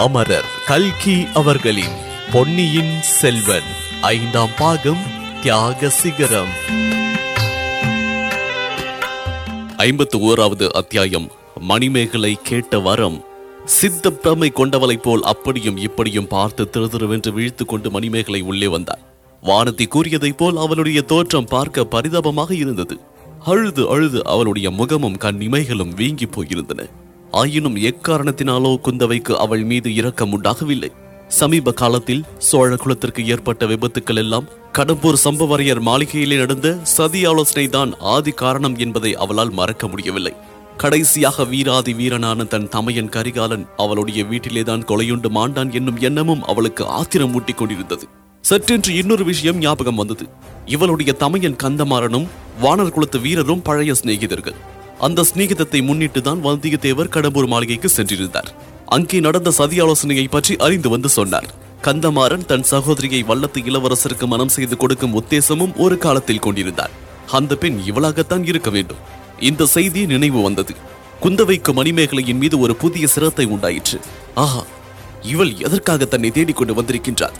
அமரர் கல்கி அவர்களின் பொன்னியின் செல்வன் ஐந்தாம் பாகம் தியாக சிகரம். ஐம்பத்து ஓராவது அத்தியாயம் மணிமேகலை கேட்ட வரம். சித்த பிரமை கொண்டவளைப் போல் அப்படியும் இப்படியும் பார்த்து திருதிருவென்று வீழ்த்துக் கொண்டு மணிமேகலை உள்ளே வந்தார் வானதி கூறியதைப் போல் அவளுடைய தோற்றம் பார்க்க பரிதாபமாக இருந்தது. அழுது அழுது அவளுடைய முகமும் கண் இமைகளும் வீங்கி போயிருந்தன. ஆயினும் எக்காரணத்தினாலோ குந்தவைக்கு அவள் மீது இரக்கம் உண்டாகவில்லை. சமீப காலத்தில் சோழ குலத்திற்கு ஏற்பட்ட விபத்துக்கள் எல்லாம் கடம்பூர் சம்பவரையர் மாளிகையிலே நடந்த சதி ஆலோசனை தான் ஆதி காரணம் என்பதை அவளால் மறக்க முடியவில்லை. கடைசியாக வீராதி வீரனான தன் தமையன் கரிகாலன் அவளுடைய வீட்டிலேதான் கொலையுண்டு மாண்டான் என்னும் எண்ணமும் அவளுக்கு ஆத்திரம் ஊட்டிக் கொண்டிருந்தது. சற்றென்று இன்னொரு விஷயம் ஞாபகம் வந்தது. இவளுடைய தமையன் கந்தமாறனும் வானர் குலத்து வீரரும் பழைய சிநேகிதர்கள். அந்த சிநேகிதத்தை முன்னிட்டு தான் வந்தியத்தேவர் கடம்பூர் மாளிகைக்கு சென்றிருந்தார். அங்கே நடந்த சதி ஆலோசனையை பற்றி அறிந்து வந்து சொன்னார். கந்தமாறன் தன் சகோதரியை வல்லத்து இளவரசருக்கு மனம் செய்து கொடுக்கும் உத்தேசமும் ஒரு காலத்தில் கொண்டிருந்தார். அந்த பெண் இவளாகத்தான் இருக்க வேண்டும். இந்த செய்தி நினைவு வந்தது. குந்தவைக்கு மணிமேகலையின் மீது ஒரு புதிய சிரத்தை உண்டாயிற்று. ஆஹா இவள் எதற்காக தன்னை தேடிக்கொண்டு வந்திருக்கின்றாள்?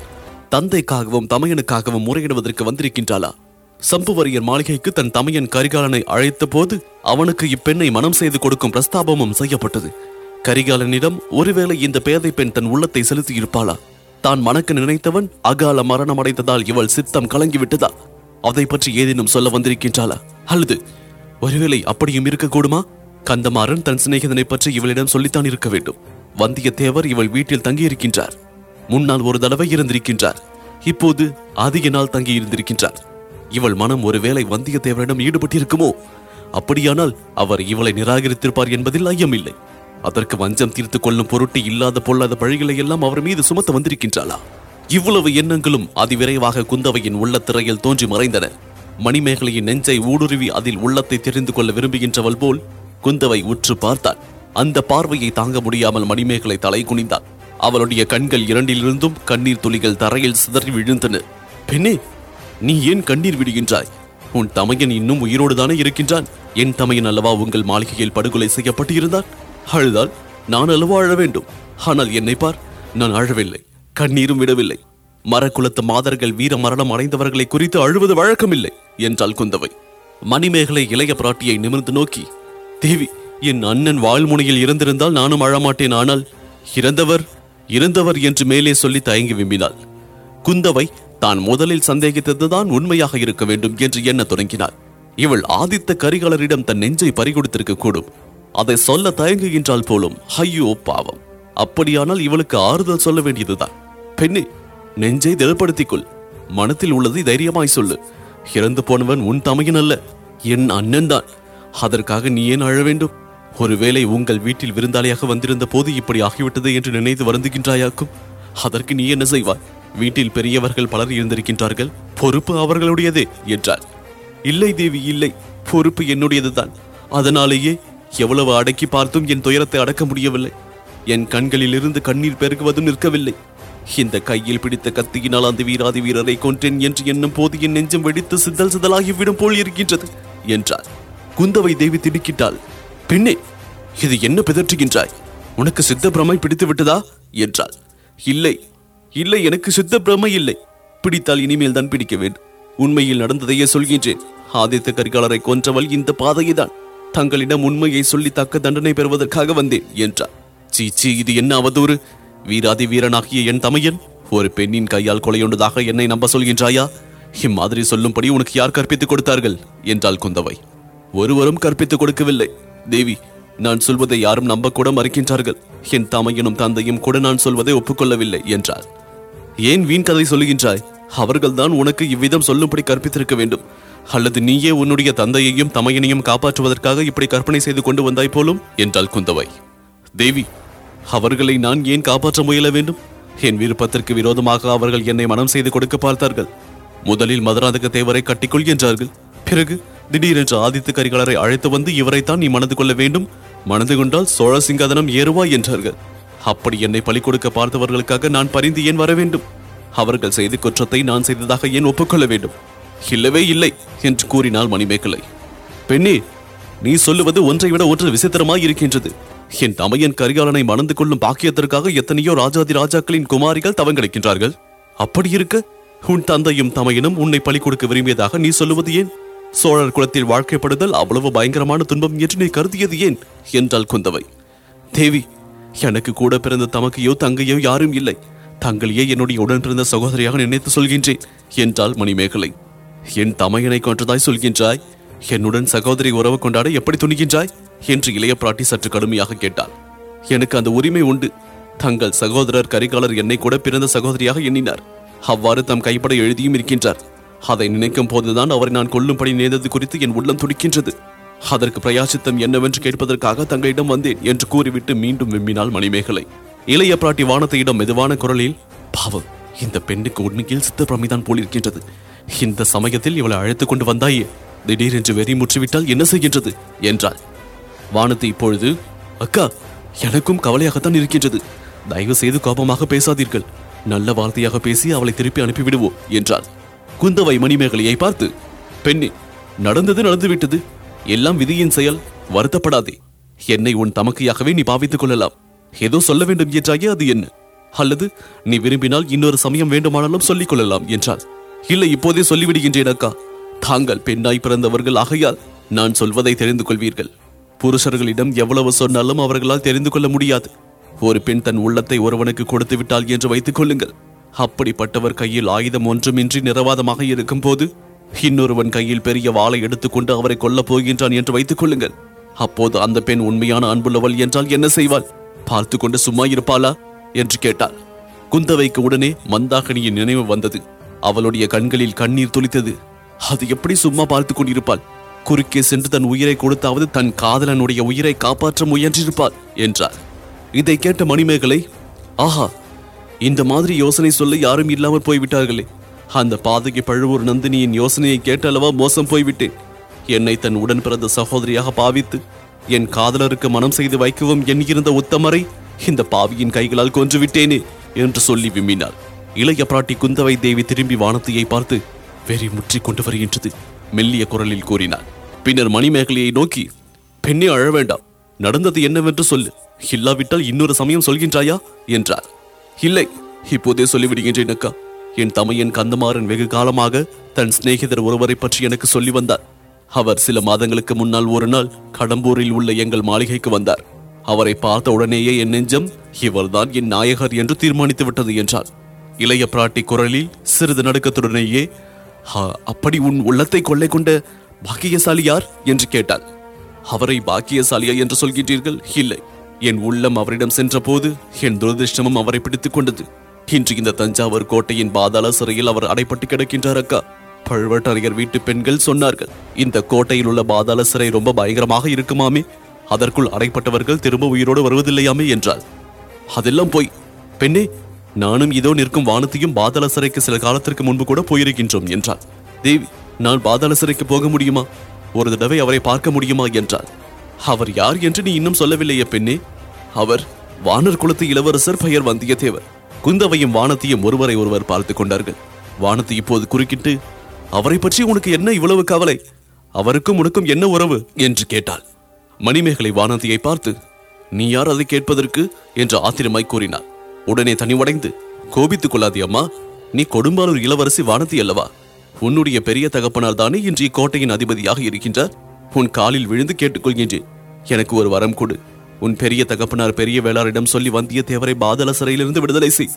தந்தைக்காகவும் தமையனுக்காகவும் முறையிடுவதற்கு வந்திருக்கின்றாளா? சம்புவரையர் மாளிகைக்கு தன் தமையன் கரிகாலனை அழைத்த போது அவனுக்கு இப்பெண்ணை மனம் செய்து கொடுக்கும் பிரஸ்தாபமும் செய்யப்பட்டது. கரிகாலனிடம் ஒருவேளை இந்த பேதை பெண் தன் உள்ளத்தை செலுத்தி இருப்பாளா தான் மணக்க நினைத்தவன் அகால மரணம் அடைந்ததால் இவள் சித்தம் கலங்கிவிட்டதா? அதை பற்றி ஏதேனும் சொல்ல வந்திருக்கின்றாளா? அல்லது ஒருவேளை அப்படியும் இருக்கக்கூடுமா? கந்தமாறன் தன் சிநேகிதனை பற்றி இவளிடம் சொல்லித்தான் இருக்க வேண்டும். வந்தியத்தேவர் இவள் வீட்டில் தங்கியிருக்கின்றார். முன்னால் ஒரு தடவை இருந்திருக்கின்றார். இப்போது அதிக நாள் தங்கியிருந்திருக்கின்றார். இவள் மனம் ஒருவேளை வந்தியத்தேவனிடம் ஈடுபட்டிருக்குமோ? அப்படியானால் அவர் இவளை நிராகரித்திருப்பார் என்பதில் ஐயமில்லை. அதற்கு வஞ்சம் தீர்த்து கொள்ளும் பொருட்டு இல்லாத பொல்லாத பழிகளை எல்லாம் அவர் மீது சுமத்த வந்திருக்கின்றாளா? இவ்வளவு எண்ணங்களும் அதிவிரைவாக குந்தவையின் உள்ளத்திரையில் தோன்றி மறைந்தன. மணிமேகலையின் நெஞ்சை ஊடுருவி அதில் உள்ளத்தை தெரிந்து கொள்ள விரும்புகின்றவள் போல் குந்தவை உற்று பார்த்தாள். அந்த பார்வையை தாங்க முடியாமல் மணிமேகலை தலை குனிந்தாள். அவளுடைய கண்கள் இரண்டிலிருந்தும் கண்ணீர் துளிகள் தரையில் சிதறி விழுந்தன. பெண்ணே நீ ஏன் கண்ணீர் விடுகின்றாய்? உன் தமையன் இன்னும் உயிரோடு தானே இருக்கின்றான்? என் தமையன் அல்லவா உங்கள் மாளிகையில் படுகொலை செய்யப்பட்டு இருந்தான் அழுதால் நான் அல்லவா அழ வேண்டும்? ஆனால் என்னை பார் நான் அழவில்லை கண்ணீரும் விடவில்லை. மரக்குலத்து மாதர்கள் வீர மரணம் அடைந்தவர்களை குறித்து அழுவது வழக்கமில்லை என்றால் குந்தவை. மணிமேகலை இளைய பிராட்டியை நிமிர்ந்து நோக்கி தேவி என் அண்ணன் வாழ்முனையில் இருந்திருந்தால் நானும் அழமாட்டேன். ஆனால் இறந்தவர் இறந்தவர் என்று மேலே சொல்லி தயங்கி விம்பினாள். குந்தவை தான் முதலில் சந்தேகித்ததுதான் உண்மையாக இருக்க வேண்டும் என்று எண்ணத் தொடங்கினாள். இவள் ஆதித்த கரிகாலரிடம் தன் நெஞ்சை பறிகொடுத்திருக்க கூடும். அதை சொல்ல தயங்குகின்றாள் போலும் ஐயோ பாவம். அப்படியானால் இவளுக்கு ஆறுதல் சொல்ல வேண்டியதுதான். பெண்ணே நெஞ்சை திடப்படுத்திக்கொள் மனத்தில் உள்ளதை தைரியமாய் சொல்லு. இறந்து போனவன் உன் தமையன் அல்ல என் அண்ணன் தான். அதற்காக நீ ஏன் அழ வேண்டும்? ஒருவேளை உங்கள் வீட்டில் விருந்தாளியாக வந்திருந்த போது இப்படி ஆகிவிட்டது என்று நினைத்து வருந்துகின்றாயாக்கும். அதற்கு நீ என்ன செய்வாய்? வீட்டில் பெரியவர்கள் பலர் இருந்திருக்கின்றார்கள். பொறுப்பு அவர்களுடையது என்றார். இல்லை தேவி இல்லை. பொறுப்பு என்னுடையதுதான். அதனாலேயே எவ்வளவு அடக்கி பார்த்தும் என் துயரத்தை அடக்க முடியவில்லை. என் கண்களில் இருந்து கண்ணீர் பெருகுவதும் நிற்கவில்லை. இந்த கையில் பிடித்த கத்தியினால் அந்த வீராதி வீரரை கொன்றேன் என்று எண்ணும் போது என் நெஞ்சம் வெடித்து சிதல் சிதலாகிவிடும் போல் இருக்கின்றது என்றார். குந்தவை தேவி திடுக்கிட்டாள். பெண்ணே இது என்ன பிதற்றுகின்றாய்? உனக்கு சித்த பிரமை பிடித்து விட்டதா என்றாள். இல்லை இல்லை எனக்கு சித்த பிரமை இல்லை. பிடித்தால் இனிமேல் தான் பிடிக்க வேண்டும். உண்மையில் நடந்ததையே சொல்கின்றேன். ஆதித்த கரிகாலரை கொன்றவள் இந்த பாதையை தான் தங்களிடம் உண்மையை சொல்லி தக்க தண்டனை பெறுவதற்காக வந்தேன் என்றார் சீச்சி இது என்ன அவதூறு? வீராதி வீரனாகிய என் தமையன் ஒரு பெண்ணின் கையால் கொலையுண்டதாக என்னை நம்ப சொல்கின்றாயா? இம்மாதிரி சொல்லும்படி உனக்கு யார் கற்பித்துக் கொடுத்தார்கள்? என்றாள் குந்தவை. ஒருவரும் கற்பித்துக் கொடுக்கவில்லை. தேவி நான் சொல்வதை யாரும் நம்பக்கூட மறுக்கின்றார்கள். என் தமையனும் தந்தையும் கூட நான் சொல்வதை ஒப்புக்கொள்ளவில்லை என்றார் ஏன் வீண் கதை சொல்லுகின்றாய்? அவர்கள்தான் உனக்கு இவ்விதம் சொல்லும்படி கற்பித்திருக்க வேண்டும். அல்லது நீயே உன்னுடைய தந்தையையும் தமையனையும் காப்பாற்றுவதற்காக இப்படி கற்பனை செய்து கொண்டு வந்தாய் போலும்? என்றாள் குந்தவை. தேவி அவர்களை நான் ஏன் காப்பாற்ற முயல வேண்டும்? என் விருப்பத்திற்கு விரோதமாக அவர்கள் என்னை மனம் செய்து கொடுக்க பார்த்தார்கள். முதலில் மதுராந்தக தேவரை கட்டிக்கொள்கின்றார்கள் பிறகு திடீரென்று ஆதித்த கரிகாலரை அழைத்து வந்து இவரைத்தான் நீ மணந்து கொள்ள வேண்டும்? மணந்து கொண்டால் சோழ சிங்காதனம் ஏறுவா என்றார்கள். அப்படி என்னை பலி கொடுக்க பார்த்தவர்களுக்காக நான் பரிந்து ஏன் வர வேண்டும்? அவர்கள் செய்த குற்றத்தை நான் செய்ததாக ஏன் ஒப்புக்கொள்ள வேண்டும்? இல்லவே இல்லை என்று கூறினாள் மணிமேகலை. பெண்ணே நீ சொல்லுவது ஒன்றை விட ஒன்று விசித்திரமாய் இருக்கின்றது. என் தமையன் கரிகாலனை மணந்து கொள்ளும் பாக்கியத்திற்காக எத்தனையோ ராஜாதி ராஜாக்களின் குமாரிகள் தவங்கிடக்கின்றார்கள் அப்படி இருக்க உன் தந்தையும் தமையனும் உன்னை பலி கொடுக்க விரும்பியதாக நீ சொல்லுவது ஏன்? சோழர் குலத்தில் வாழ்க்கைப்படுதல் அவ்வளவு பயங்கரமான துன்பம் என்று நீ கருதியது ஏன்? என்றாள் குந்தவை. தேவி எனக்கு கூட பிறந்த தமக்கையோ தங்கையோ யாரும் இல்லை. தங்களையே என்னுடைய உடன் பிறந்த சகோதரியாக நினைத்து சொல்கின்றேன் என்றாள் மணிமேகலை. என் தமையனை கொன்றதாய் சொல்கின்றாய்? என்னுடன் சகோதரி உறவு கொண்டாட எப்படி துணிகின்றாய்? என்று இளைய பிராட்டி சற்று கடுமையாக கேட்டாள். எனக்கு அந்த உரிமை உண்டு. தங்கள் சகோதரர் கரிகாலர் என்னை கூட பிறந்த சகோதரியாக எண்ணினார். அவ்வாறு தம் கைப்பட எழுதியும் இருக்கின்றார். அதை நினைக்கும் போதுதான் அவரை நான் கொல்லும்படி நேர்ந்தது குறித்து என் உள்ளம் துடிக்கின்றது. அதற்கு பிரயாசித்தம் என்னவென்று கேட்பதற்காக தங்களிடம் வந்தேன் என்று கூறிவிட்டு மீண்டும் விம்மினாள் மணிமேகலை. இளைய பிராட்டி வானத்தையிடம் மெதுவான குரலில் பாவம் இந்த பெண்ணுக்கு உண்மையில் சித்த பிரமிதான் போலிருக்கின்றது. இந்த சமயத்தில் இவளை அழைத்துக் கொண்டு வந்தாயே திடீரென்று வெறி முற்றிவிட்டால் என்ன செய்கின்றது? என்றாள். வானத்து இப்பொழுது அக்கா எனக்கும் கவலையாகத்தான் இருக்கின்றது. தயவு செய்து கோபமாக பேசாதீர்கள். நல்ல வார்த்தையாக பேசி அவளை திருப்பி அனுப்பிவிடுவோம் என்றாள். குந்தவை மணிமேகலையை பார்த்து பெண்ணே நடந்தது நடந்துவிட்டது. எல்லாம் விதியின் செயல். வருத்தப்படாதே. என்னை உன் தமக்கையாகவே நீ பாவித்துக் கொள்ளலாம். ஏதோ சொல்ல வேண்டும் என்றாயே அது என்ன? அல்லது நீ விரும்பினால் இன்னொரு சமயம் வேண்டுமானாலும் சொல்லிக் கொள்ளலாம் என்றாள். இல்லை இப்போதே சொல்லிவிடுகின்றேன் அக்கா. தாங்கள் பெண்ணாய் பிறந்தவர்கள் ஆகையால் நான் சொல்வதை தெரிந்து கொள்வீர்கள். புருஷர்களிடம் எவ்வளவு சொன்னாலும் அவர்களால் தெரிந்து கொள்ள முடியாது. ஒரு பெண் தன் உள்ளத்தை ஒருவனுக்கு கொடுத்து விட்டாள் என்று வைத்துக் கொள்ளுங்கள். அப்படிப்பட்டவர் கையில் ஆயுதம் ஒன்றுமின்றி நிரவாதமாக இருக்கும்போது இன்னொருவன் கையில் பெரிய வாளை எடுத்துக்கொண்டு அவரை கொல்லப் போகின்றான் என்று வைத்துக் கொள்ளுங்கள். அப்போது அந்த பெண் உண்மையான அன்புள்ளவள் என்றால் என்ன செய்வாள்? பார்த்து கொண்டு சும்மா இருப்பாளா? என்று கேட்டாள். குந்தவைக்கு உடனே மந்தாகனியின் நினைவு வந்தது. அவளுடைய கண்களில் கண்ணீர் துளித்தது. அது எப்படி சும்மா பார்த்து கொண்டிருப்பாள்? குறுக்கே சென்று தன் உயிரை கொடுத்தாவது தன் காதலனுடைய உயிரை காப்பாற்ற முயன்றிருப்பாள் என்றார் இதை கேட்ட மணிமேகலை ஆஹா இந்த மாதிரி யோசனை சொல்ல யாரும் இல்லாமல் போய்விட்டார்களே. அந்த பாதகி பழுவூர் நந்தினியின் யோசனையை கேட்டளவா மோசம் போய்விட்டேன். என்னை தன் உடன் பிறந்த சகோதரியாக பாவித்து என் காதலருக்கு மனம் செய்து வைக்கவும் எண்ணியிருந்த உத்தமரை இந்த பாவியின் கைகளால் கொன்றுவிட்டேனே என்று சொல்லி விம்மினார். இளைய பிராட்டி குந்தவை தேவி திரும்பி வானத்தையை பார்த்து வெறி முற்றி கொண்டு வருகின்றது மெல்லிய குரலில் கூறினார். பின்னர் மணிமேகலையை நோக்கி பெண்ணே அழ வேண்டாம். நடந்தது என்னவென்று சொல்லு. இல்லாவிட்டால் இன்னொரு சமயம் சொல்கின்றாயா? என்றார். இல்லை இப்போதே சொல்லிவிடுகின்றேன் அக்கா. என் தமையன் கந்தமாறன் வெகு காலமாக தன் சிநேகிதர் ஒருவரை பற்றி எனக்கு சொல்லி வந்தார். அவர் சில மாதங்களுக்கு முன்னால் ஒரு நாள் கடம்பூரில் உள்ள எங்கள் மாளிகைக்கு வந்தார். அவரை பார்த்த உடனேயே என் நெஞ்சம் இவர்தான் என் நாயகர் என்று தீர்மானித்து விட்டது என்றார் இளைய பிராட்டி குரலில் சிறிது நடுக்கத்துடனேயே அப்படி உன் உள்ளத்தை கொள்ளை கொண்ட பாக்கியசாலி யார்? என்று கேட்டாள். அவரை பாக்கியசாலியா என்று சொல்கின்றீர்கள்? இல்லை. என் உள்ளம் அவரிடம் சென்றபோது என் துரதிருஷ்டமும் அவரை பிடித்துக் கொண்டது. இன்று இந்த தஞ்சாவூர் கோட்டையின் பாதாள சிறையில் அவர் அடைப்பட்டு கிடக்கின்றார் அக்கா. பழுவட்டரையர் வீட்டு பெண்கள் சொன்னார்கள் இந்த கோட்டையில் உள்ள பாதாள சிறை ரொம்ப பயங்கரமாக இருக்குமாமே. அதற்குள் அடைப்பட்டவர்கள் திரும்ப உயிரோடு வருவதில்லையாமே என்றாள். அதெல்லாம் போய் பெண்ணே நானும் இதோ நிற்கும் வானத்தையும் பாதாள சிறைக்கு சில காலத்திற்கு முன்பு கூட போயிருக்கின்றோம் என்றாள். தேவி நான் பாதாள சிறைக்கு போக முடியுமா? ஒரு தடவை அவரை பார்க்க முடியுமா? என்றாள். அவர் யார் என்று நீ இன்னும் சொல்லவில்லையே பெண்ணே. அவர் வானர் குலத்து இளவரசர் பெயர் வந்தியத்தேவர். குந்தவையும் வானத்தையும் ஒருவரை ஒருவர் பார்த்து கொண்டார்கள். வானத்தை இப்போது குறுக்கிட்டு அவரை பற்றி உனக்கு என்ன இவ்வளவு கவலை? அவருக்கும் உனக்கும் என்ன உறவு? என்று கேட்டாள். மணிமேகலை வானதியை பார்த்து நீ யார் அதை கேட்பதற்கு? என்று ஆத்திரமாய் கூறினார் உடனே தனி உடைந்து கோபித்துக் கொள்ளாதே அம்மா நீ கொடும்பாலூர் இளவரசி வானதி அல்லவா உன்னுடைய பெரிய தகப்பனார் தானே இன்று இக்கோட்டையின் அதிபதியாக இருக்கின்றார்? உன் காலில் விழுந்து கேட்டுக்கொள்கின்றேன் எனக்கு ஒரு வரம் கொடு. உன் பெரிய தகப்பனார் பெரிய வேளாரிடம் சொல்லி வந்தியத்தேவரை பாதள சிறையிலிருந்து விடுதலை செய்.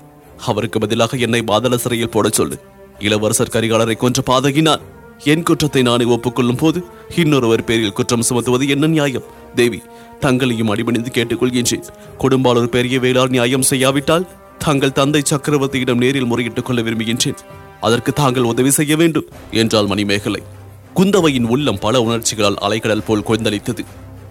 அவருக்கு பதிலாக என்னை பாதள சிறையில் போடச் சொல்லு. இளவரசர் கரிகாலரை கொன்ற பாதகினார் என் குற்றத்தை நானே ஒப்புக்கொள்ளும் போது இன்னொருவர் பேரில் குற்றம் சுமத்துவது என்ன நியாயம்? தேவி தங்களையும் அடிபணிந்து கேட்டுக்கொள்கின்றேன் கொடும்பாளூர் பெரிய வேளார் நியாயம் செய்யாவிட்டால் தங்கள் தந்தை சக்கரவர்த்தியிடம் நேரில் முறையிட்டுக் கொள்ள விரும்புகின்றேன். அதற்கு தாங்கள் உதவி செய்ய வேண்டும் என்றாள் மணிமேகலை. குந்தவையின் உள்ளம் பல உணர்ச்சிகளால் அலைக்கடல் போல் கொந்தளித்தது.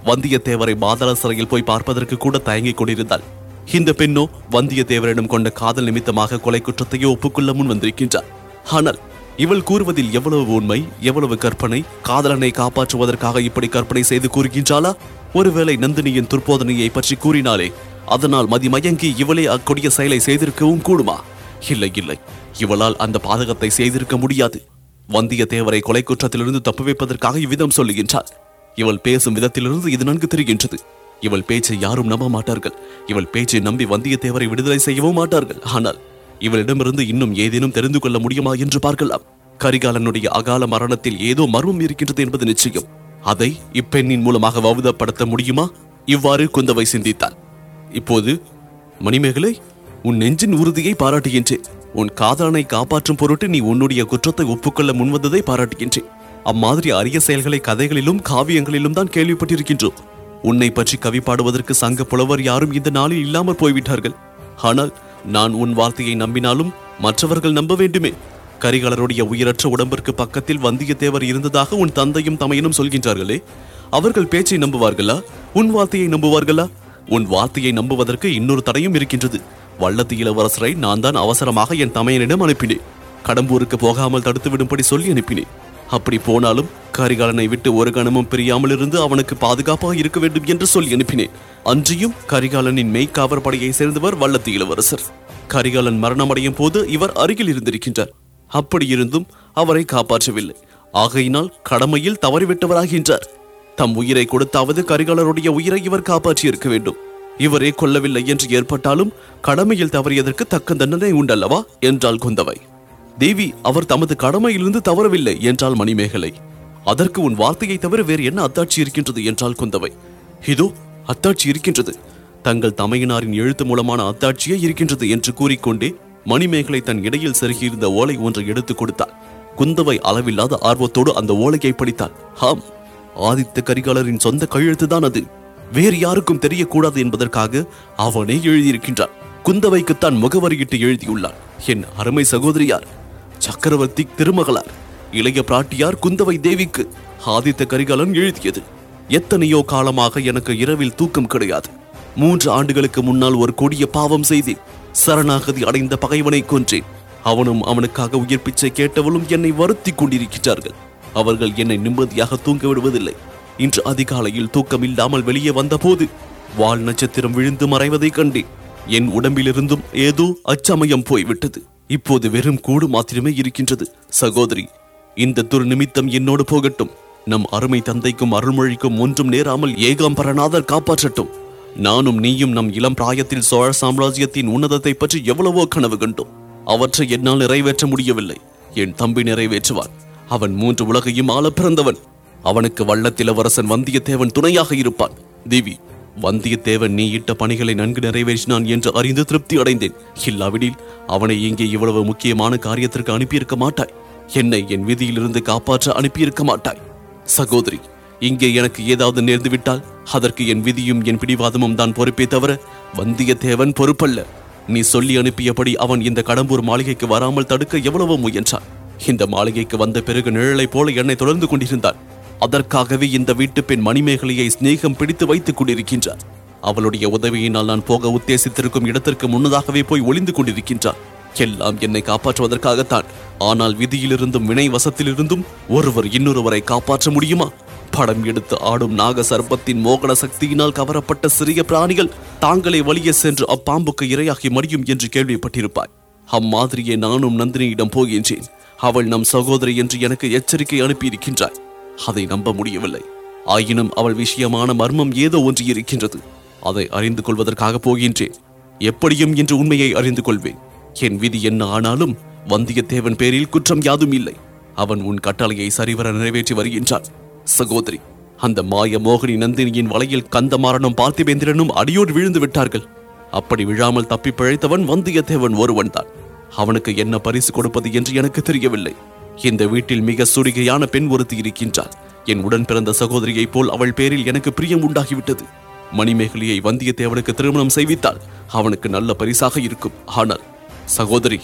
வந்தியத்தேவரை மாதள சிறையில் போய் பார்ப்பதற்கு கூட தயங்கிக் கொண்டிருந்தாள். இந்த பெண்ணோ வந்தியத்தேவரிடம் கொண்ட காதல் நிமித்தமாக கொலை குற்றத்தையோ ஒப்புக்கொள்ள முன் வந்திருக்கின்றார் ஆனால் இவள் கூறுவதில் எவ்வளவு உண்மை எவ்வளவு கற்பனை காதலனை காப்பாற்றுவதற்காக இப்படி கற்பனை செய்து கூறுகின்றாளா? ஒருவேளை நந்தினியின் துர்போதனையை பற்றி கூறினாலே அதனால் மதிமயங்கி இவளே அக்கொடிய செயலை செய்திருக்கவும் கூடுமா? இல்லை இல்லை. இவளால் அந்த பாதகத்தை செய்திருக்க முடியாது. வந்தியத்தேவரை கொலை குற்றத்திலிருந்து தப்பு வைப்பதற்காக இவ்விதம் சொல்லுகின்றாள் இவள் பேசும் விதத்திலிருந்து இது நன்கு தெரிகின்றது. இவள் பேச்சை யாரும் நம்ப மாட்டார்கள். இவள் பேச்சை நம்பி வந்தியத்தேவரை விடுதலை செய்யவும் மாட்டார்கள். ஆனால் இவளிடமிருந்து இன்னும் ஏதேனும் தெரிந்து கொள்ள முடியுமா என்று பார்க்கலாம். கரிகாலனுடைய அகால மரணத்தில் ஏதோ மர்மம் இருக்கின்றது என்பது நிச்சயம். அதை இப்பெண்ணின் மூலமாக வவுதப்படுத்த முடியுமா? இவ்வாறு குந்தவை சிந்தித்தாள். இப்போது மணிமேகலை உன் நெஞ்சின் உறுதியை பாராட்டுகின்றேன். உன் காதலனை காப்பாற்றும் பொருட்டு நீ உன்னுடைய குற்றத்தை ஒப்புக்கொள்ள முன்வந்ததை பாராட்டுகின்றேன் அம்மாதிரி அரிய செயல்களை கதைகளிலும் காவியங்களிலும் தான் கேள்விப்பட்டிருக்கின்றோம். உன்னை பற்றி கவி பாடுவதற்கு சங்க புலவர் யாரும் இந்த நாளில் இல்லாமல் போய்விட்டார்கள். ஆனால் நான் உன் வார்த்தையை நம்பினாலும் மற்றவர்கள் நம்ப வேண்டுமே. கரிகாலருடைய உயிரற்ற உடம்பிற்கு பக்கத்தில் வந்தியத்தேவர் இருந்ததாக உன் தந்தையும் தமையனும் சொல்கின்றார்களே. அவர்கள் பேச்சை நம்புவார்களா? உன் வார்த்தையை நம்புவார்களா? உன் வார்த்தையை நம்புவதற்கு இன்னொரு தடையும் இருக்கின்றது. வள்ளத்து இளவரசரை நான் தான் அவசரமாக என் தமையனிடம் அனுப்பினேன். கடம்பூருக்கு போகாமல் தடுத்து விடும்படி சொல்லி அனுப்பினேன். அப்படி போனாலும் கரிகாலனை விட்டு ஒரு கணமும் பிரியாமல் இருந்து அவனுக்கு பாதுகாப்பாக இருக்க வேண்டும் என்று சொல்லி அனுப்பினேன். அன்றியும் கரிகாலனின் மெய்க்காவற் படையை சேர்ந்தவர் வல்லத்து இளவரசர். கரிகாலன் மரணமடையும் போது இவர் அருகில் இருந்திருக்கின்றார். அப்படியிருந்தும் அவரை காப்பாற்றவில்லை. ஆகையினால் கடமையில் தவறிவிட்டவராகின்றார். தம் உயிரை கொடுத்தாவது கரிகாலருடைய உயிரை இவர் காப்பாற்றியிருக்க வேண்டும். இவரே கொல்லவில்லை என்று ஏற்பட்டாலும் கடமையில் தவறியதற்கு தக்க தண்டனை உண்டல்லவா? என்றாள் குந்தவை. தேவி அவர் தமது கடமையிலிருந்து தவறவில்லை என்றாள் மணிமேகலை. அதற்கு உன் வார்த்தையை தவிர வேறு என்ன அத்தாட்சி இருக்கின்றது? என்றாள் குந்தவை. இதோ அத்தாட்சி இருக்கின்றது. தங்கள் தமையனாரின் எழுத்து மூலமான அத்தாட்சியே இருக்கின்றது என்று கூறிக்கொண்டே மணிமேகலை தன் இடையில் செருகியிருந்த ஓலை ஒன்றை எடுத்துக் கொடுத்தாள். குந்தவை அளவில்லாத ஆர்வத்தோடு அந்த ஓலையை படித்தாள். ஆம் ஆதித்த கரிகாலரின் சொந்த கையெழுத்துதான் அது. வேறு யாருக்கும் தெரியக்கூடாது என்பதற்காக அவனே எழுதியிருக்கின்றான். குந்தவைக்குத்தான் முகவரியிட்டு எழுதியுள்ளான். என் அருமை சகோதரியார் சக்கரவர்த்தி திருமகளார் இளைய பிராட்டியார் குந்தவை தேவிக்கு ஆதித்த கரிகாலன் எழுதியது. எத்தனையோ காலமாக எனக்கு இரவில் தூக்கம் கிடையாது. மூன்று ஆண்டுகளுக்கு முன்னால் ஒரு கொடிய பாவம் செய்து சரணாகதி அடைந்த பகைவனை கொன்றேன். அவனும் அவனுக்காக உயிர் பிச்சை கேட்டவளும் என்னை வருத்திக் கொண்டிருக்கிறார்கள் அவர்கள் என்னை நிம்மதியாக தூங்க விடுவதில்லை. இன்று அதிகாலையில் தூக்கமில்லாமல் வெளியே வந்தபோது வால் நட்சத்திரம் விழுந்து மறைவதைக் கண்டேன் என் உடம்பிலிருந்தும் ஏதோ அச்சமயம் போய்விட்டது. இப்போது வெறும் கூடு மாத்திரமே இருக்கின்றது. சகோதரி இந்த துர்நிமித்தம் என்னோடு போகட்டும். நம் அருமை தந்தைக்கும் அருள்மொழிக்கும் ஒன்றும் நேராமல் ஏகாம்பரநாதர் காப்பாற்றட்டும். நானும் நீயும் நம் இளம் பிராயத்தில் சோழ சாம்ராஜ்யத்தின் உன்னதத்தை பற்றி எவ்வளவோ கனவு கண்டோம். அவற்றை என்னால் நிறைவேற்ற முடியவில்லை. என் தம்பி நிறைவேற்றுவான். அவன் மூன்று உலகையும் ஆள பிறந்தவன். அவனுக்கு வள்ளத்திலவரசன் வந்தியத்தேவன் துணையாக இருப்பான். தேவி வந்தியத்தேவன் நீ இட்ட பணிகளை நன்கு நிறைவேற்றினான் என்று அறிந்து திருப்தி அடைந்தேன். இல்லாவிடில் அவனை இங்கே இவ்வளவு முக்கியமான காரியத்திற்கு அனுப்பியிருக்க மாட்டாய். என்னை என் விதியிலிருந்து காப்பாற்ற அனுப்பியிருக்க மாட்டாய். சகோதரி இங்கே எனக்கு ஏதாவது நேர்ந்துவிட்டால் அதற்கு என் விதியும் என் பிடிவாதமும் தான் பொறுப்பே தவிர வந்தியத்தேவன் பொறுப்பல்ல. நீ சொல்லி அனுப்பியபடி அவன் இந்த கடம்பூர் மாளிகைக்கு வராமல் தடுக்க எவ்வளவோ முயன்றான். இந்த மாளிகைக்கு வந்த பிறகு நிழலைப் போல என்னை தொடர்ந்து கொண்டிருந்தான். அதற்காகவே இந்த வீட்டு பெண் மணிமேகலையை சிநேகம் பிடித்து வைத்துக் கொண்டிருக்கின்றார். அவளுடைய உதவியினால் நான் போக உத்தேசித்திருக்கும் இடத்திற்கு முன்னதாகவே போய் ஒளிந்து கொண்டிருக்கின்றார் எல்லாம் என்னை காப்பாற்றுவதற்காகத்தான். ஆனால் விதியிலிருந்தும் வினை வசத்திலிருந்தும் ஒருவர் இன்னொருவரை காப்பாற்ற முடியுமா? படம் எடுத்து ஆடும் நாக சர்ப்பத்தின் மோகன சக்தியினால் கவரப்பட்ட சிறிய பிராணிகள் தாங்களே வலிய சென்று அப்பாம்புக்கு இரையாகி மடியும் என்று கேள்விப்பட்டிருப்பாய். அம்மாதிரியே நானும் நந்தினியிடம் போகின்றேன். அவள் நம் சகோதரி என்று எனக்கு எச்சரிக்கை அனுப்பியிருக்கின்றாய் அதை நம்ப முடியவில்லை. ஆயினும் அவள் விஷயமான மர்மம் ஏதோ ஒன்று இருக்கின்றது. அதை அறிந்து கொள்வதற்காக போகின்றேன். எப்படியும் என்று உண்மையை அறிந்து கொள்வேன். என் விதி என்ன ஆனாலும் வந்தியத்தேவன் பேரில் குற்றம் யாதும் இல்லை. அவன் உன் கட்டளையை சரிவர நிறைவேற்றி வருகின்றான். சகோதரி அந்த மாய மோகினி நந்தினியின் வலையில் கந்தமாறனும் பார்த்திபேந்திரனும் அடியோடு விழுந்து விட்டார்கள். அப்படி விழாமல் தப்பி பிழைத்தவன் வந்தியத்தேவன் ஒருவன்தான். அவனுக்கு என்ன பரிசு கொடுப்பது என்று எனக்கு தெரியவில்லை. இந்த வீட்டில் மிக சுடுகையான பெண் ஒருத்தி இருக்கின்றாள். என் உடன் பிறந்த சகோதரியைப் போல் அவள் பேரில் எனக்கு பிரியம் உண்டாகிவிட்டது. மணிமேகலையை வந்தியத்தேவனுக்கு திருமணம் செய்வித்தால் அவனுக்கு நல்ல பரிசாக இருக்கும். ஆனால் சகோதரி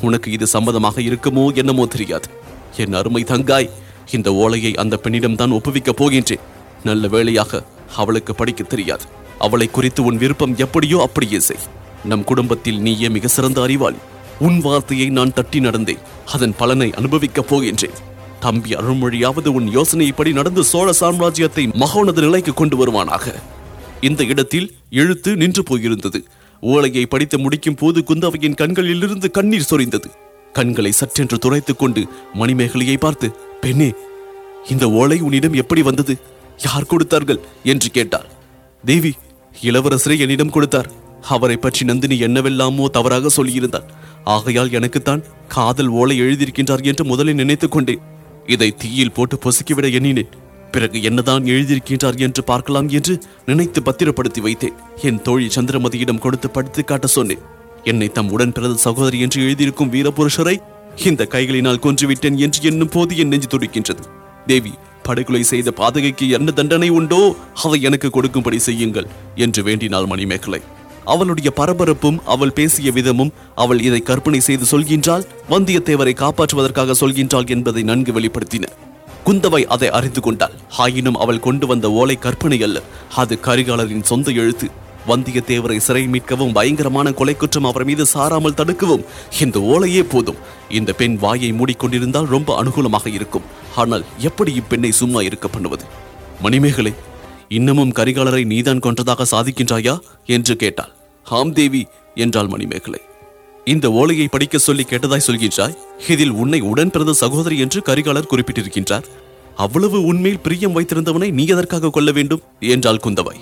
உனக்கு இது சம்மதமாக இருக்குமோ என்னமோ தெரியாது. என் அருமை தங்காய் இந்த ஓலையை அந்த பெண்ணிடம் தான் ஒப்புவிக்கப் போகின்றேன். நல்ல வேளையாக அவளுக்கு படிக்க தெரியாது. அவளை குறித்து உன் விருப்பம் எப்படியோ அப்படியே செய். நம் குடும்பத்தில் நீயே மிக சிறந்த அறிவாளி. உன் வார்த்தையை நான் தட்டி நடந்தேன். அதன் பலனை அனுபவிக்கப் போகின்றேன். தம்பி அருள்மொழியாவது உன் யோசனைப்படி நடந்து சோழ சாம்ராஜ்யத்தை மகோனது நிலைக்கு கொண்டு வருவானாக. இந்த இடத்தில் எழுத்து நின்று போயிருந்தது. ஓலையை படித்து முடிக்கும் போது குந்தவையின் கண்களிலிருந்து கண்ணீர் சொரிந்தது. கண்களை சற்றென்று துடைத்துக் கொண்டு மணிமேகலையை பார்த்து பெண்ணே இந்த ஓலை உன்னிடம் எப்படி வந்தது? யார் கொடுத்தார்கள்? என்று கேட்டாள். தேவி இளவரசரை என்னிடம் கொடுத்தார். அவரை பற்றி நந்தினி என்னவெல்லாமோ தவறாக சொல்லியிருந்தார் ஆகையால் எனக்குத்தான் காதல் ஓலை எழுதியிருக்கின்றார் என்று முதலில் நினைத்துக் கொண்டேன். இதை தீயில் போட்டு பொசுக்கிவிட எண்ணினேன். பிறகு என்னதான் எழுதியிருக்கின்றார் என்று பார்க்கலாம் என்று நினைத்து பத்திரப்படுத்தி வைத்தேன். என் தோழி சந்திரமதியிடம் கொடுத்து படித்து காட்ட சொன்னேன். என்னை தம் உடன் பிறந்த சகோதரி என்று எழுதியிருக்கும் வீரபுருஷரை இந்த கைகளினால் கொன்றுவிட்டேன் என்று எண்ணும் போது என் நெஞ்சு துடிக்கின்றது. தேவி படுகொலை செய்த பாதகைக்கு என்ன தண்டனை உண்டோ அதை எனக்கு கொடுக்கும்படி செய்யுங்கள் என்று வேண்டினாள் மணிமேகலை. அவளுடைய பரபரப்பும் அவள் பேசிய விதமும் அவள் இதை கற்பனை செய்து சொல்கின்றாள் வந்தியத்தேவரை காப்பாற்றுவதற்காக சொல்கின்றாள் என்பதை நன்கு வெளிப்படுத்தின. குந்தவை அதை அறிந்து கொண்டாள். ஆயினும் அவள் கொண்டு வந்த ஓலை கற்பனை அல்ல அது கரிகாலரின் சொந்த எழுத்து. வந்தியத்தேவரை சிறை மீட்கவும் பயங்கரமான கொலை குற்றம் அவர் மீது சாராமல் தடுக்கவும் இந்த ஓலையே போதும். இந்த பெண் வாயை மூடிக்கொண்டிருந்தால் ரொம்ப அனுகூலமாக இருக்கும். ஆனால் எப்படி இப்பெண்ணை சும்மா இருக்க பண்ணுவது? மணிமேகலை இன்னமும் கரிகாலரை நீதான் கொன்றதாக சாதிக்கின்றாயா? என்று கேட்டாள். ஹாம் தேவி என்றாள் மணிமேகலை. இந்த ஓலையை படிக்க சொல்லி கேட்டதாய் சொல்கின்றாய்? இதில் உன்னை உடன் பிறந்த சகோதரி என்று கரிகாலர் குறிப்பிட்டிருக்கின்றார். அவ்வளவு உண்மையில் பிரியம் வைத்திருந்தவனை நீ எதற்காக கொல்ல வேண்டும்? என்றாள் குந்தவை.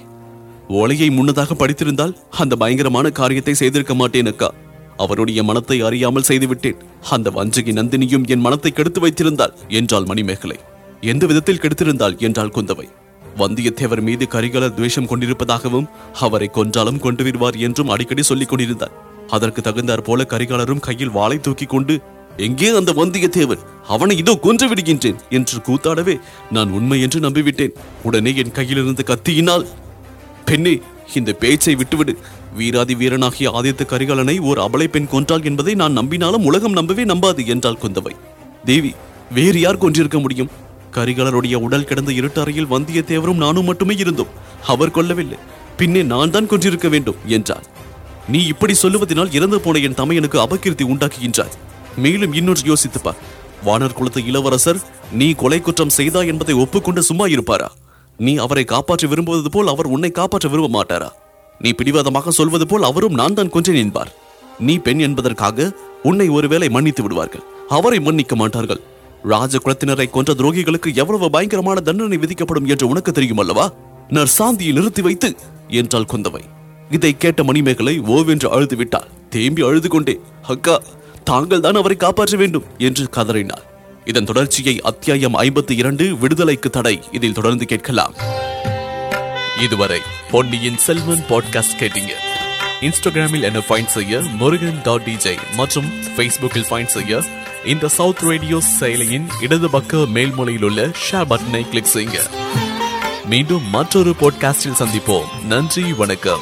ஓலையை முன்னதாக படித்திருந்தால் அந்த பயங்கரமான காரியத்தை செய்திருக்க மாட்டேன் அக்கா. அவருடைய மனத்தை அறியாமல் செய்துவிட்டேன். அந்த வஞ்சகி நந்தினியும் என் மனத்தை கெடுத்து வைத்திருந்தாள் என்றாள் மணிமேகலை. எந்த விதத்தில் கெடுத்திருந்தாள்? என்றாள் குந்தவை. வந்தியத்தேவர் மீது கரிகால துவேஷம் கொண்டிருப்பதாகவும் அவரை கொன்றாலும் கொண்டு விடுவார் என்றும் அடிக்கடி சொல்லிக் கொண்டிருந்தார். அதற்கு தகுந்தாற் போல கரிகாலரும் கையில் வாளை தூக்கி கொண்டு எங்கே அந்த வந்தியத்தேவன் அவனை இதோ கொன்று விடுகின்றேன் என்று கூத்தாடவே நான் உண்மை என்று நம்பிவிட்டேன். உடனே என் கையிலிருந்து கத்தியினால் பெண்ணே இந்த பேச்சை விட்டுவிடு. வீராதி வீரனாகிய ஆதித்த கரிகாலனை ஓர் அபலை பெண் கொன்றாள் என்பதை நான் நம்பினாலும் உலகம் நம்பவே நம்பாது என்றாள் குந்தவை. தேவி வேறு யார் கொன்றிருக்க முடியும்? கரிகாலருடைய உடல் கிடந்த இருட்டறையில் வந்தியத்தேவரும் நானும் மட்டுமே இருந்தோம். அவர் கொல்லவில்லை. பின்னே நான் தான் கொன்றிருக்க வேண்டும் என்றார். நீ இப்படி சொல்லுவதனால் இறந்து போன என் தமையனுக்கு அபகீர்த்தி உண்டாக்குகின்றாய். மேலும் இன்னொன்று யோசித்துப்பார். வானர் குலத்து இளவரசர் நீ கொலை குற்றம் செய்தா என்பதை ஒப்புக்கொண்டு சும்மா இருப்பாரா? நீ அவரை காப்பாற்ற விரும்புவது போல் அவர் உன்னை காப்பாற்ற விரும்ப மாட்டாரா? நீ பிடிவாதமாக சொல்வது போல் அவரும் நான் தான் கொஞ்சம் என்பார். நீ பெண் என்பதற்காக உன்னை ஒருவேளை மன்னித்து விடுவார்கள். அவரை மன்னிக்க மாட்டார்கள். ராஜ குலத்தினரை கொன்ற துரோகிகளுக்கு எவ்வளவு பயங்கரமான தண்டனை விதிக்கப்படும் என்று உனக்கு தெரியும் அல்லவா நற்சாந்தியை நிறுத்தி வைத்து என்றாள் குந்தவை. இதை கேட்ட மணிமேகலை ஓவென்று அழுது விட்டாள் தேம்பி அழுது கொண்டே அக்கா தாங்கள் தான் அவரை காப்பாற்ற வேண்டும் என்று கதறினார் இதன் தொடர்ச்சியை அத்தியாயம் ஐம்பத்தி இரண்டு விடுதலைக்கு தடை. இதில் தொடர்ந்து கேட்கலாம். இதுவரை பொன்னியின் செல்வன் பாட்காஸ்ட் கேட்டீங்க. இன்ஸ்டாகிராமில் என்ன ஃபைண்ட் செய்ய முருகன் டாட் டிஜே மற்றும் ஃபேஸ்புக்கில் ஃபைண்ட் செய்ய இந்த சவுத் ரேடியோ செயலியின் இடது பக்க மேல்மொழியில் உள்ள ஷேர் பட்டனை கிளிக் செய்யுங்க. மீண்டும் மற்றொரு பாட்காஸ்டில் சந்திப்போம். நன்றி வணக்கம்.